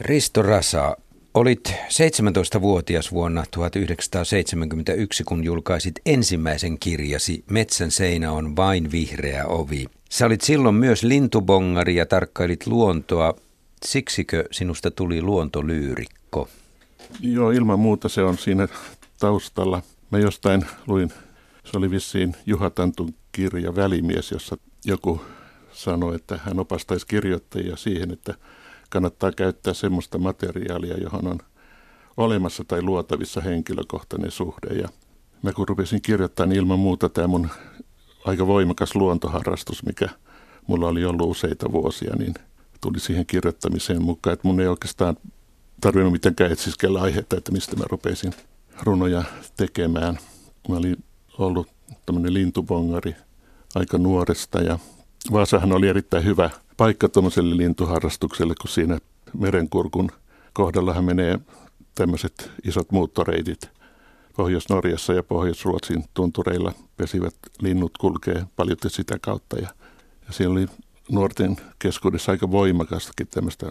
Risto Rasa, olit 17-vuotias vuonna 1971, kun julkaisit ensimmäisen kirjasi Metsän seinä on vain vihreä ovi. Sä olit silloin myös lintubongari ja tarkkailit luontoa. Siksikö sinusta tuli luontolyyrik? Joo, ilman muuta se on siinä taustalla. Mä jostain luin, se oli vissiin Juha Tantun kirja Välimies, jossa joku sanoi, että hän opastaisi kirjoittajia siihen, että kannattaa käyttää semmoista materiaalia, johon on olemassa tai luotavissa henkilökohtainen suhde. Ja mä kun rupesin kirjoittamaan niin ilman muuta tämä mun aika voimakas luontoharrastus, mikä mulla oli ollut useita vuosia, niin tuli siihen kirjoittamiseen mukaan, että mun ei oikeastaan tarvinnut mitenkään etsiskellä aiheita, että mistä mä rupesin runoja tekemään. Mä olin ollut tämmöinen lintubongari aika nuoresta ja Vaasahan oli erittäin hyvä paikka tuommoiselle lintuharrastukselle, kun siinä merenkurkun kohdallahan menee tämmöiset isot muuttoreitit. Pohjois-Norjassa ja Pohjois-Ruotsin tuntureilla pesivät linnut kulkee paljon sitä kautta ja, ja siellä oli nuorten keskuudessa aika voimakastakin tämmöistä,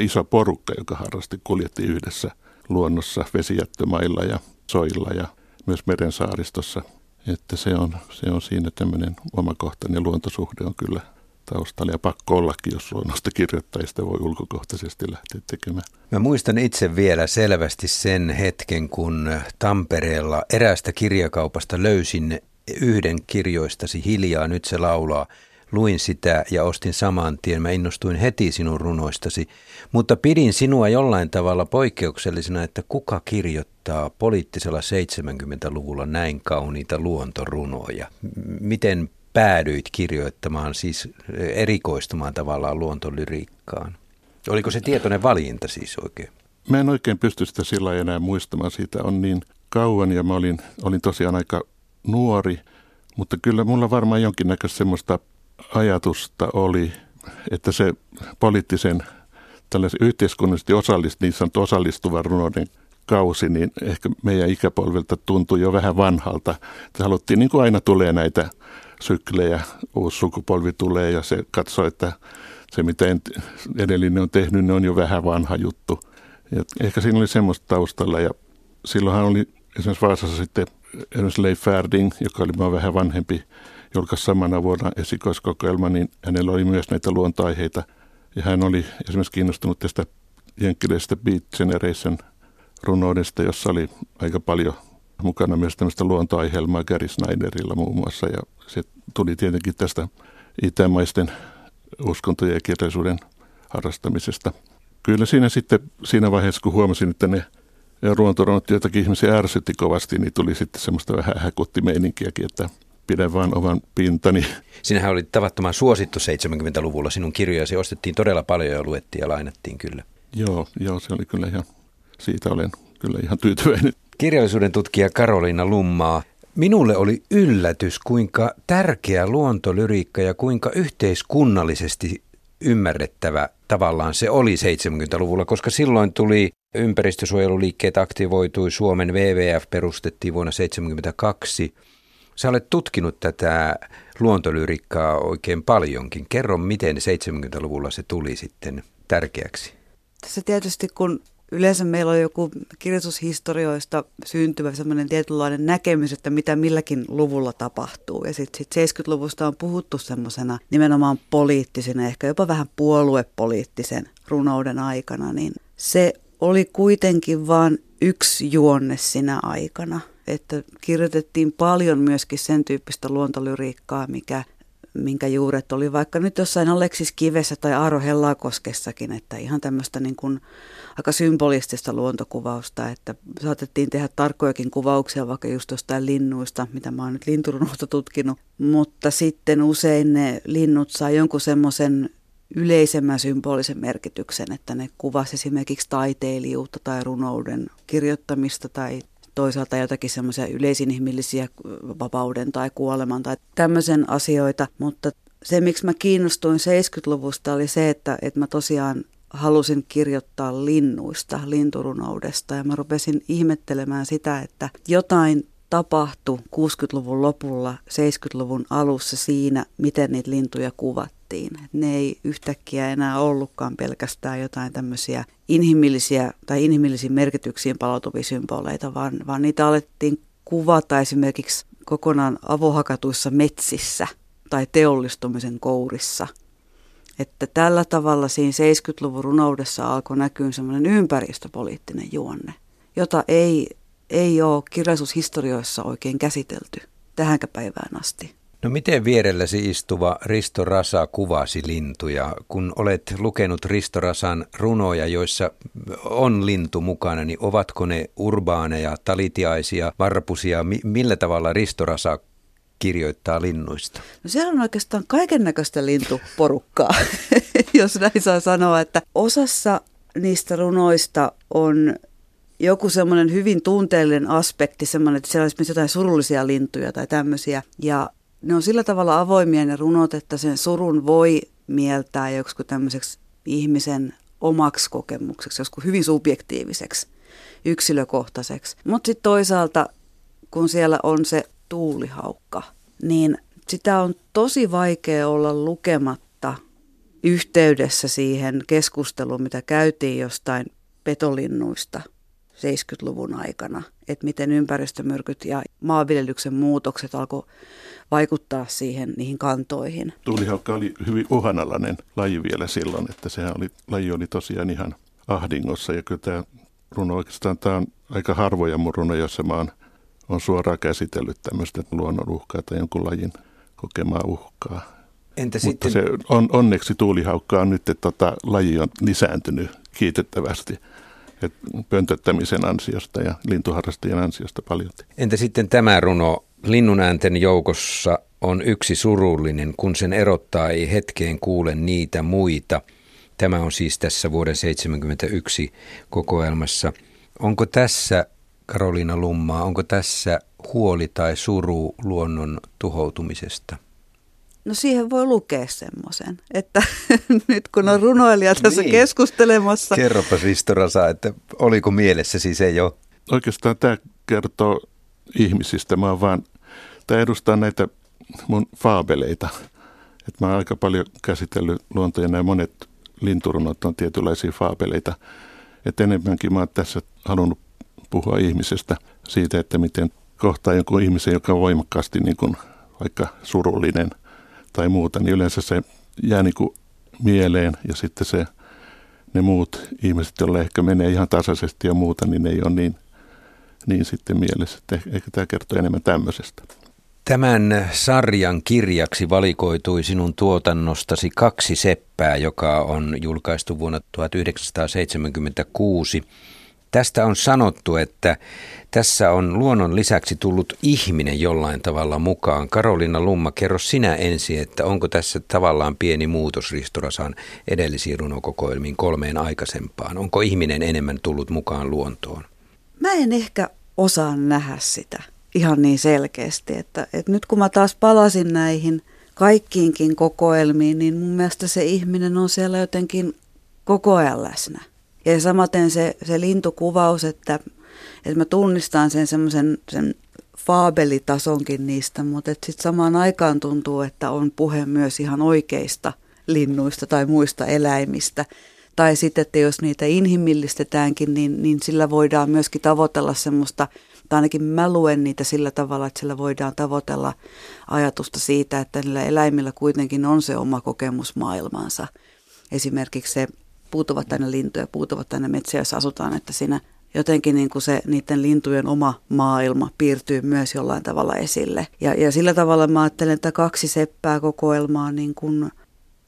iso porukka, joka harrasti, kuljetti yhdessä luonnossa, vesijättömailla ja soilla ja myös merensaaristossa. Että se on, se on siinä tämmöinen omakohtainen luontosuhde on kyllä taustalla ja pakko ollakin, jos luonnosta kirjoittajista voi ulkokohtaisesti lähteä tekemään. Mä muistan itse vielä selvästi sen hetken, kun Tampereella eräästä kirjakaupasta löysin yhden kirjoistasi hiljaa, nyt se laulaa – Luin sitä ja ostin saman tien. Mä innostuin heti sinun runoistasi, mutta pidin sinua jollain tavalla poikkeuksellisena, että kuka kirjoittaa poliittisella 70-luvulla näin kauniita luontorunoja. Miten päädyit kirjoittamaan, siis erikoistumaan tavallaan luontolyriikkaan? Oliko se tietoinen valinta siis oikein? Mä en oikein pysty sitä sillä enää muistamaan. Siitä on niin kauan ja mä olin, olin tosiaan aika nuori, mutta kyllä mulla varmaan jonkinnäköistä semmoista ajatusta oli, että se poliittisen tällaisen yhteiskunnallisesti osallist, niin sanottu osallistuvan runouden kausi, niin ehkä meidän ikäpolvelta tuntui jo vähän vanhalta. Että haluttiin, niin kuin aina tulee näitä syklejä, uusi sukupolvi tulee ja se katsoo, että se mitä edellinen on tehnyt, ne on jo vähän vanha juttu. Ja ehkä siinä oli semmoista taustalla ja silloinhan oli esimerkiksi Vaasassa sitten esimerkiksi Leif Färding, joka oli vähän vanhempi julkaisi samana vuonna esikoiskokoelma, niin hänellä oli myös näitä luontoaiheita. Ja hän oli esimerkiksi kiinnostunut tästä jenkkiläisestä Beat Generation runoudesta, jossa oli aika paljon mukana myös tämmöistä luontoaihelmaa Gary Snyderilla muun muassa. Ja se tuli tietenkin tästä itämaisten uskontojen ja kirjallisuuden harrastamisesta. Kyllä siinä sitten siinä vaiheessa, kun huomasin, että ne ruontoronot joitakin ihmisiä ärsytti kovasti, niin tuli sitten semmoista vähän häkutti meininkiäkin, että pidän vaan oman pintani. Sinähän oli tavattoman suosittu 70-luvulla. Sinun kirjojasi ostettiin todella paljon ja luettiin ja lainattiin kyllä. Joo, joo, se oli kyllä ihan, siitä olen kyllä ihan tyytyväinen. Kirjallisuuden tutkija Karoliina Lummaa. Minulle oli yllätys, kuinka tärkeä luontolyriikka ja kuinka yhteiskunnallisesti ymmärrettävä tavallaan se oli 70-luvulla, koska silloin tuli ympäristösuojeluliikkeet aktivoitui, Suomen WWF perustettiin vuonna 1972 Sä olet tutkinut tätä luontolyrikkaa oikein paljonkin. Kerro, miten 70-luvulla se tuli sitten tärkeäksi. Tässä tietysti kun yleensä meillä on joku kirjoitushistorioista syntyvä sellainen tietynlainen näkemys, että mitä milläkin luvulla tapahtuu. Ja sitten sit 70-luvusta on puhuttu semmoisena nimenomaan poliittisena, ehkä jopa vähän puoluepoliittisen runouden aikana, niin se oli kuitenkin vain yksi juonne sinä aikana että kirjoitettiin paljon myöskin sen tyyppistä luontolyriikkaa, mikä, minkä juuret oli vaikka nyt jossain Aleksis Kivessä tai Aaro Hellakoskessakin, että ihan tämmöistä niin kuin aika symbolistista luontokuvausta, että saatettiin tehdä tarkkojakin kuvauksia vaikka just jostain linnuista, mitä mä oon nyt linturunoutta tutkinut, mutta sitten usein ne linnut saa jonkun semmoisen yleisemmän symbolisen merkityksen, että ne kuvasi esimerkiksi taiteilijuutta tai runouden kirjoittamista tai toisaalta jotakin semmoisia yleisinhimillisiä vapauden tai kuoleman tai tämmöisen asioita, mutta se, miksi mä kiinnostuin 70-luvusta, oli se, että, että mä tosiaan halusin kirjoittaa linnuista, linturunoudesta ja mä rupesin ihmettelemään sitä, että jotain tapahtui 60-luvun lopulla, 70-luvun alussa siinä, miten niitä lintuja kuvattiin. Ne ei yhtäkkiä enää ollutkaan pelkästään jotain tämmöisiä inhimillisiä tai inhimillisiin merkityksiin palautuvia symboleita, vaan, vaan niitä alettiin kuvata esimerkiksi kokonaan avohakatuissa metsissä tai teollistumisen kourissa. Että tällä tavalla siinä 70-luvun runoudessa alkoi näkyä semmoinen ympäristöpoliittinen juonne, jota ei, ei ole kirjallisuushistorioissa oikein käsitelty tähänkä päivään asti. No miten vierelläsi istuva Risto Rasa kuvasi lintuja? Kun olet lukenut Risto Rasan runoja, joissa on lintu mukana, niin ovatko ne urbaaneja, talitiaisia, varpusia? millä tavalla Risto Rasa kirjoittaa linnuista? No siellä on oikeastaan kaiken näköistä lintuporukkaa, jos näin saa sanoa, että osassa niistä runoista on joku semmoinen hyvin tunteellinen aspekti, semmoinen, että siellä olisi jotain surullisia lintuja tai tämmöisiä. Ja ne on sillä tavalla avoimia ne runot, että sen surun voi mieltää joku tämmöiseksi ihmisen omaksi kokemukseksi, joskus hyvin subjektiiviseksi, yksilökohtaiseksi. Mutta sitten toisaalta, kun siellä on se tuulihaukka, niin sitä on tosi vaikea olla lukematta yhteydessä siihen keskusteluun, mitä käytiin jostain petolinnuista 70-luvun aikana, että miten ympäristömyrkyt ja maanviljelyksen muutokset alkoi vaikuttaa siihen niihin kantoihin. Tuulihaukka oli hyvin uhanalainen laji vielä silloin, että sehän oli, laji oli tosiaan ihan ahdingossa ja kyllä tämä runo oikeastaan, tämä on aika harvoja mun runo, jossa mä oon, on suoraan käsitellyt tämmöistä luonnon uhkaa tai jonkun lajin kokemaa uhkaa. Entä Mutta sitten? se on, onneksi tuulihaukka on nyt, että tota, laji on lisääntynyt kiitettävästi et pöntöttämisen ansiosta ja lintuharrastajien ansiosta paljon. Entä sitten tämä runo? Linnunäänten joukossa on yksi surullinen, kun sen erottaa ei hetkeen kuule niitä muita. Tämä on siis tässä vuoden 1971 kokoelmassa. Onko tässä, Karoliina Lummaa, onko tässä huoli tai suru luonnon tuhoutumisesta? No siihen voi lukea semmoisen, että nyt kun on runoilija tässä niin. keskustelemassa. Kerropa Risto Rasa, että oliko mielessäsi se jo? Oikeastaan tämä kertoo ihmisistä. Mä oon vaan, tämä edustaa näitä mun faabeleita. Et mä oon aika paljon käsitellyt luontoja ja nämä monet linturunot on tietynlaisia faabeleita. Et enemmänkin mä oon tässä halunnut puhua ihmisestä siitä, että miten kohtaa jonkun ihmisen, joka on voimakkaasti niin kuin vaikka surullinen tai muuta, niin yleensä se jää niin kuin mieleen ja sitten se, ne muut ihmiset, joille ehkä menee ihan tasaisesti ja muuta, niin ne ei ole niin, niin sitten mielessä. Että ehkä tämä kertoo enemmän tämmöisestä. Tämän sarjan kirjaksi valikoitui sinun tuotannostasi kaksi seppää, joka on julkaistu vuonna 1976. Tästä on sanottu, että tässä on luonnon lisäksi tullut ihminen jollain tavalla mukaan. Karolina Lumma, kerro sinä ensin, että onko tässä tavallaan pieni muutos Ristorasan edellisiin runokokoelmiin kolmeen aikaisempaan? Onko ihminen enemmän tullut mukaan luontoon? Mä en ehkä osaa nähdä sitä ihan niin selkeästi, että, että nyt kun mä taas palasin näihin kaikkiinkin kokoelmiin, niin mun mielestä se ihminen on siellä jotenkin koko ajan läsnä. Ja samaten se, se lintukuvaus, että, että mä tunnistan sen semmoisen sen faabelitasonkin niistä, mutta sitten samaan aikaan tuntuu, että on puhe myös ihan oikeista linnuista tai muista eläimistä. Tai sitten, että jos niitä inhimillistetäänkin, niin, niin sillä voidaan myöskin tavoitella semmoista, tai ainakin mä luen niitä sillä tavalla, että sillä voidaan tavoitella ajatusta siitä, että niillä eläimillä kuitenkin on se oma kokemus maailmansa. Esimerkiksi se puutuvat tänne lintuja, puutuvat tänne metsiä, jos asutaan, että siinä jotenkin niin kuin se niiden lintujen oma maailma piirtyy myös jollain tavalla esille. Ja, ja sillä tavalla mä ajattelen, että kaksi seppää kokoelmaa niin kuin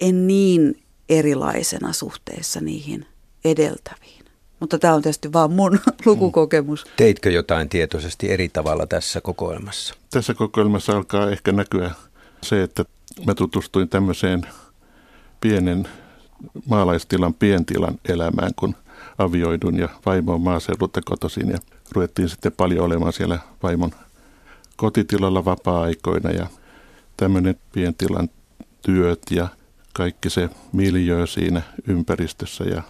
en niin erilaisena suhteessa niihin edeltäviin. Mutta tämä on tietysti vaan mun lukukokemus. Teitkö jotain tietoisesti eri tavalla tässä kokoelmassa? Tässä kokoelmassa alkaa ehkä näkyä se, että mä tutustuin tämmöiseen pienen maalaistilan pientilan elämään, kun avioidun ja vaimo on maaseudulta kotoisin ja ruvettiin sitten paljon olemaan siellä vaimon kotitilalla vapaa-aikoina ja tämmöinen pientilan työt ja kaikki se miljöö siinä ympäristössä ja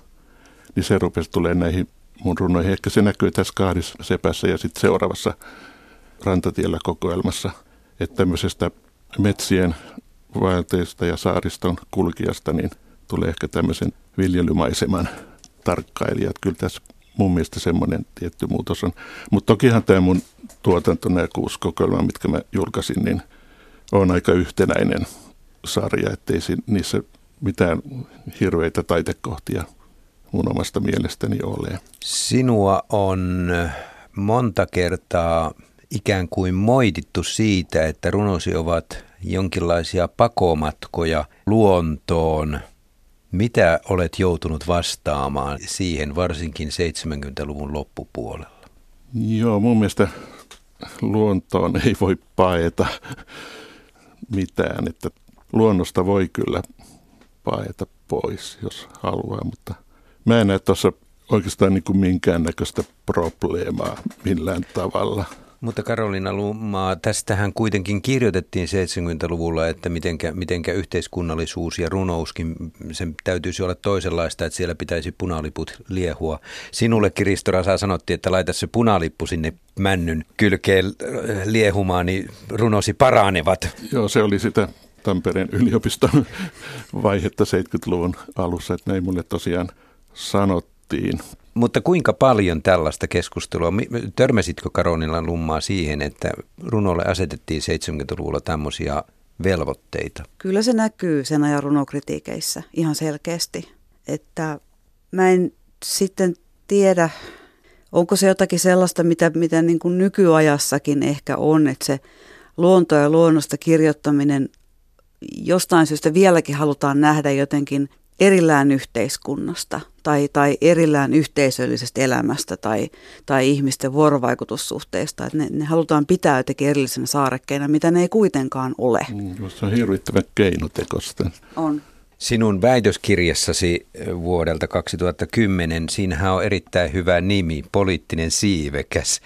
niin se rupesi tulee näihin mun runoihin. Ehkä se näkyy tässä kahdessa sepässä ja sitten seuraavassa rantatiellä kokoelmassa, että tämmöisestä metsien vaelteesta ja saariston kulkijasta niin tulee ehkä tämmöisen viljelymaiseman tarkkailijat. Kyllä tässä mun mielestä semmoinen tietty muutos on. Mutta tokihan tämä mun tuotanto, nämä kuusi kokoelmaa, mitkä mä julkaisin, niin on aika yhtenäinen sarja, ettei niissä mitään hirveitä taitekohtia mun omasta mielestäni ole. Sinua on monta kertaa ikään kuin moitittu siitä, että runosi ovat jonkinlaisia pakomatkoja luontoon. Mitä olet joutunut vastaamaan siihen varsinkin 70-luvun loppupuolella? Joo, mun mielestä luontoon ei voi paeta mitään, että luonnosta voi kyllä paeta pois, jos haluaa, mutta mä en näe tuossa oikeastaan niin kuin minkäännäköistä probleemaa millään tavalla. Mutta Karolina Lumaa, tästähän kuitenkin kirjoitettiin 70-luvulla, että mitenkä, mitenkä yhteiskunnallisuus ja runouskin, sen täytyisi olla toisenlaista, että siellä pitäisi punaliput liehua. Sinulle saa sanottiin, että laita se punalippu sinne männyn kylkeen liehumaan, niin runosi paranevat. Joo, se oli sitä Tampereen yliopiston vaihetta 70-luvun alussa, että näin mulle tosiaan sanottiin. Mutta kuinka paljon tällaista keskustelua, törmäsitkö Karonilla lummaa siihen, että runolle asetettiin 70-luvulla tämmöisiä velvoitteita? Kyllä se näkyy sen ajan runokritiikeissä ihan selkeästi, että mä en sitten tiedä, onko se jotakin sellaista, mitä, mitä niin kuin nykyajassakin ehkä on, että se luonto ja luonnosta kirjoittaminen jostain syystä vieläkin halutaan nähdä jotenkin erillään yhteiskunnasta tai, tai erillään yhteisöllisestä elämästä tai, tai ihmisten vuorovaikutussuhteista. Että ne, ne halutaan pitää jotenkin erillisenä saarekkeina, mitä ne ei kuitenkaan ole. Mm, se on hirvittävän keinotekosta. On. Sinun väitöskirjassasi vuodelta 2010, siinähän on erittäin hyvä nimi, poliittinen siivekäs.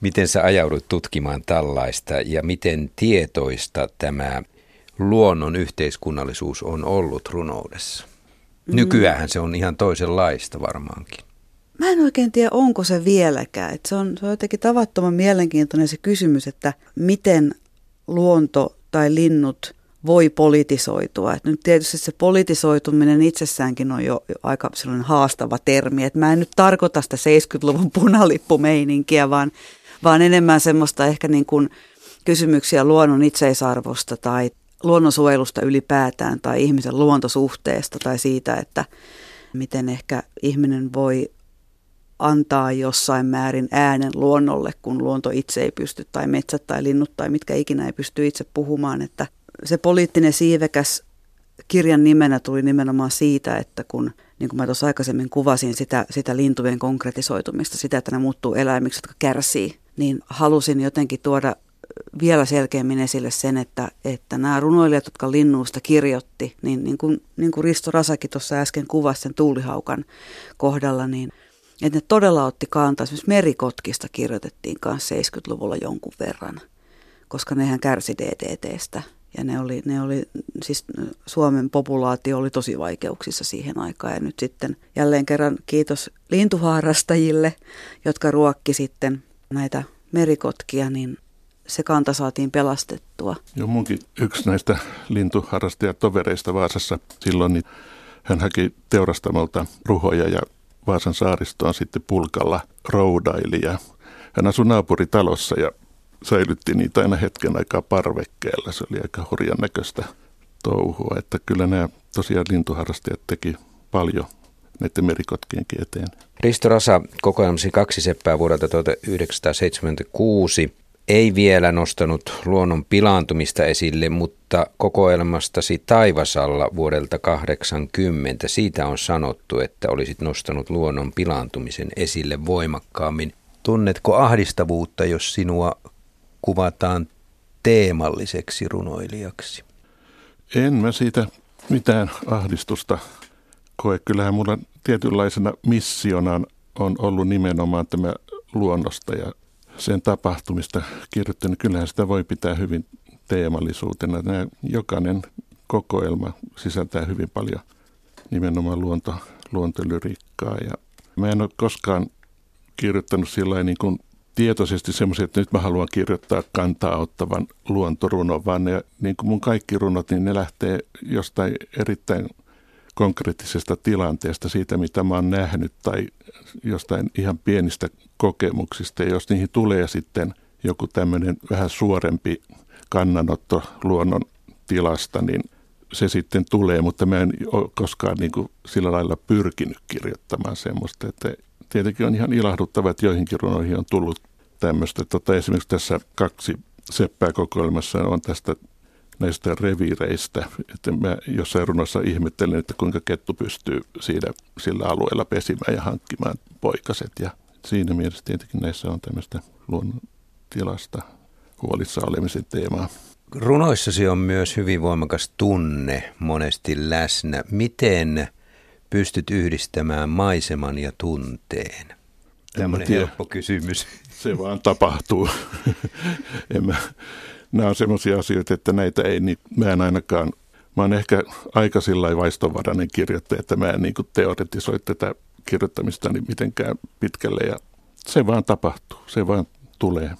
Miten sä ajaudut tutkimaan tällaista ja miten tietoista tämä luonnon yhteiskunnallisuus on ollut runoudessa? Nykyään se on ihan toisenlaista varmaankin. Mä en oikein tiedä, onko se vieläkään. Et se, on, se on jotenkin tavattoman mielenkiintoinen se kysymys, että miten luonto tai linnut voi politisoitua. Et nyt tietysti se politisoituminen itsessäänkin on jo, jo aika sellainen haastava termi. Et mä en nyt tarkoita sitä 70-luvun punalippumeininkiä, vaan, vaan enemmän semmoista ehkä niin kuin kysymyksiä luonnon itseisarvosta tai luonnonsuojelusta ylipäätään tai ihmisen luontosuhteesta tai siitä, että miten ehkä ihminen voi antaa jossain määrin äänen luonnolle, kun luonto itse ei pysty, tai metsät tai linnut tai mitkä ikinä ei pysty itse puhumaan. Että se poliittinen siivekäs kirjan nimenä tuli nimenomaan siitä, että kun, niin kuin mä tuossa aikaisemmin kuvasin sitä, sitä lintujen konkretisoitumista, sitä, että ne muuttuu eläimiksi, jotka kärsii, niin halusin jotenkin tuoda vielä selkeämmin esille sen, että, että nämä runoilijat, jotka linnuista kirjoitti, niin, niin, kuin, niin kuin Risto Rasakin tuossa äsken kuvasi sen tuulihaukan kohdalla, niin että ne todella otti kantaa. Esimerkiksi merikotkista kirjoitettiin kanssa 70-luvulla jonkun verran, koska nehän kärsi DDTstä. Ja ne oli, ne oli, siis Suomen populaatio oli tosi vaikeuksissa siihen aikaan. Ja nyt sitten jälleen kerran kiitos lintuharrastajille, jotka ruokki sitten näitä merikotkia, niin se kanta saatiin pelastettua. Joo, munkin yksi näistä lintuharrastajatovereista Vaasassa silloin, niin hän haki teurastamolta ruhoja ja Vaasan saaristoon sitten pulkalla roudaili ja hän asui naapuritalossa ja säilytti niitä aina hetken aikaa parvekkeella. Se oli aika hurjan näköistä touhua, että kyllä nämä tosiaan lintuharrastajat teki paljon näiden merikotkienkin eteen. Risto Rasa kokoelmasi kaksi seppää vuodelta 1976 ei vielä nostanut luonnon pilaantumista esille, mutta kokoelmastasi Taivasalla vuodelta 80 siitä on sanottu, että olisit nostanut luonnon pilaantumisen esille voimakkaammin. Tunnetko ahdistavuutta, jos sinua kuvataan teemalliseksi runoilijaksi? En mä siitä mitään ahdistusta koe. Kyllähän mulla tietynlaisena missiona on ollut nimenomaan tämä luonnosta ja sen tapahtumista kirjoittanut, kyllähän sitä voi pitää hyvin teemallisuutena. Nämä, jokainen kokoelma sisältää hyvin paljon nimenomaan luonto, luontolyriikkaa. Ja mä en ole koskaan kirjoittanut sillä niin kuin tietoisesti semmoisia, että nyt mä haluan kirjoittaa kantaa ottavan luontorunon, vaan ne, niin kuin mun kaikki runot, niin ne lähtee jostain erittäin konkreettisesta tilanteesta, siitä mitä mä oon nähnyt tai jostain ihan pienistä kokemuksista. Ja jos niihin tulee sitten joku tämmöinen vähän suorempi kannanotto luonnon tilasta, niin se sitten tulee, mutta mä en ole koskaan niin kuin sillä lailla pyrkinyt kirjoittamaan semmoista, että tietenkin on ihan ilahduttava, että joihinkin runoihin on tullut tämmöistä. Tota, esimerkiksi tässä kaksi seppää kokoelmassa on tästä näistä reviireistä. Että mä jossain runossa ihmettelen, että kuinka kettu pystyy siinä, sillä alueella pesimään ja hankkimaan poikaset. Ja siinä mielessä tietenkin näissä on tämmöistä luonnon tilasta huolissa olemisen teemaa. Runoissasi on myös hyvin voimakas tunne monesti läsnä. Miten pystyt yhdistämään maiseman ja tunteen? Tämmöinen helppo kysymys. Se vaan tapahtuu. en mä, nämä on sellaisia asioita, että näitä ei, niin mä en ainakaan, mä oon ehkä aika sillä vaistovarainen kirjoittaja, että mä en niin kuin teoretisoi tätä kirjoittamista niin mitenkään pitkälle ja se vaan tapahtuu, se vaan tulee.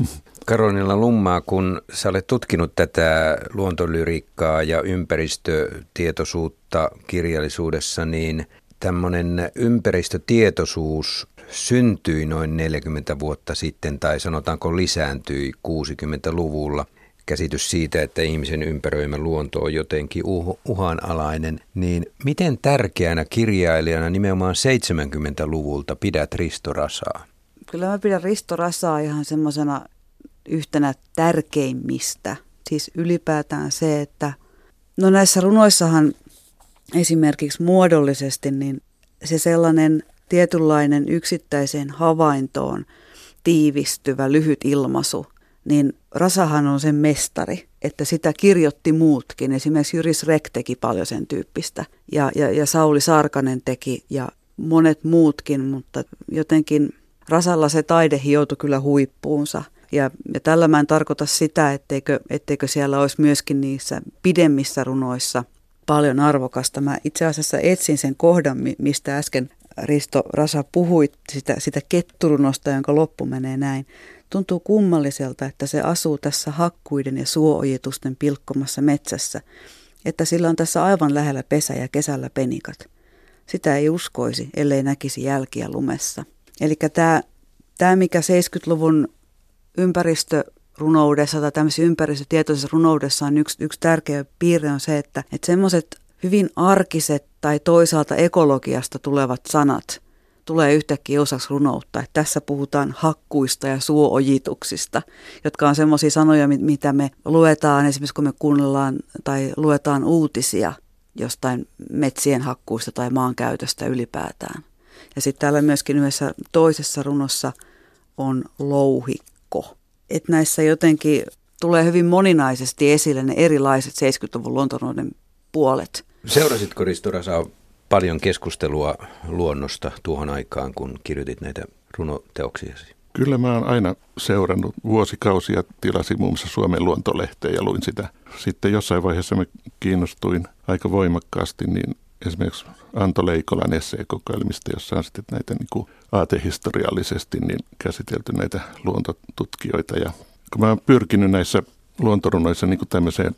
Karolina Lummaa, kun sä olet tutkinut tätä luontolyriikkaa ja ympäristötietoisuutta kirjallisuudessa, niin tämmöinen ympäristötietoisuus syntyi noin 40 vuotta sitten, tai sanotaanko lisääntyi 60-luvulla. Käsitys siitä, että ihmisen ympäröimä luonto on jotenkin uh- uhanalainen, niin miten tärkeänä kirjailijana nimenomaan 70-luvulta pidät Risto Rasaa? Kyllä mä pidän Risto Rasaa ihan semmoisena yhtenä tärkeimmistä. Siis ylipäätään se, että no näissä runoissahan esimerkiksi muodollisesti niin se sellainen tietynlainen yksittäiseen havaintoon tiivistyvä lyhyt ilmaisu, niin Rasahan on sen mestari, että sitä kirjoitti muutkin. Esimerkiksi Jyris Rek teki paljon sen tyyppistä ja, ja, ja Sauli Sarkanen teki ja monet muutkin, mutta jotenkin Rasalla se taide hiotui kyllä huippuunsa. Ja, ja tällä mä en tarkoita sitä, etteikö, etteikö siellä olisi myöskin niissä pidemmissä runoissa paljon arvokasta. Mä itse asiassa etsin sen kohdan, mistä äsken Risto Rasa puhui sitä, sitä ketturunosta, jonka loppu menee näin. Tuntuu kummalliselta, että se asuu tässä hakkuiden ja suoojitusten pilkkomassa metsässä, että sillä on tässä aivan lähellä pesä ja kesällä penikat. Sitä ei uskoisi, ellei näkisi jälkiä lumessa. Eli tämä, tämä mikä 70-luvun ympäristörunoudessa tai tämmöisessä ympäristötietoisessa runoudessa on yksi, yksi tärkeä piirre on se, että, että semmoiset hyvin arkiset tai toisaalta ekologiasta tulevat sanat tulee yhtäkkiä osaksi runoutta. Että tässä puhutaan hakkuista ja suoojituksista, jotka on semmoisia sanoja, mitä me luetaan esimerkiksi kun me kuunnellaan tai luetaan uutisia jostain metsien hakkuista tai maankäytöstä ylipäätään. Ja sitten täällä myöskin yhdessä toisessa runossa on louhikko. Että näissä jotenkin tulee hyvin moninaisesti esille ne erilaiset 70-luvun luontorunoiden puolet – Seurasitko Risto Rasa paljon keskustelua luonnosta tuohon aikaan, kun kirjoitit näitä runoteoksiasi? Kyllä mä oon aina seurannut vuosikausia, tilasin muun muassa Suomen luontolehteen ja luin sitä. Sitten jossain vaiheessa mä kiinnostuin aika voimakkaasti niin esimerkiksi Anto Leikolan esseekokoelmista, jossa on sitten näitä niin kuin aatehistoriallisesti niin käsitelty näitä luontotutkijoita. Ja kun mä oon pyrkinyt näissä luontorunoissa niin kuin tämmöiseen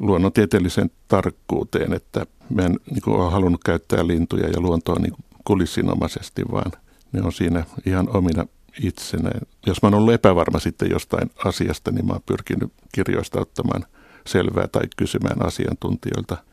luonnontieteelliseen tarkkuuteen, että mä en niin kuin, ole halunnut käyttää lintuja ja luontoa niin kulissinomaisesti, vaan ne on siinä ihan omina itsenään. Jos mä oon ollut epävarma sitten jostain asiasta, niin mä oon pyrkinyt kirjoista ottamaan selvää tai kysymään asiantuntijoilta –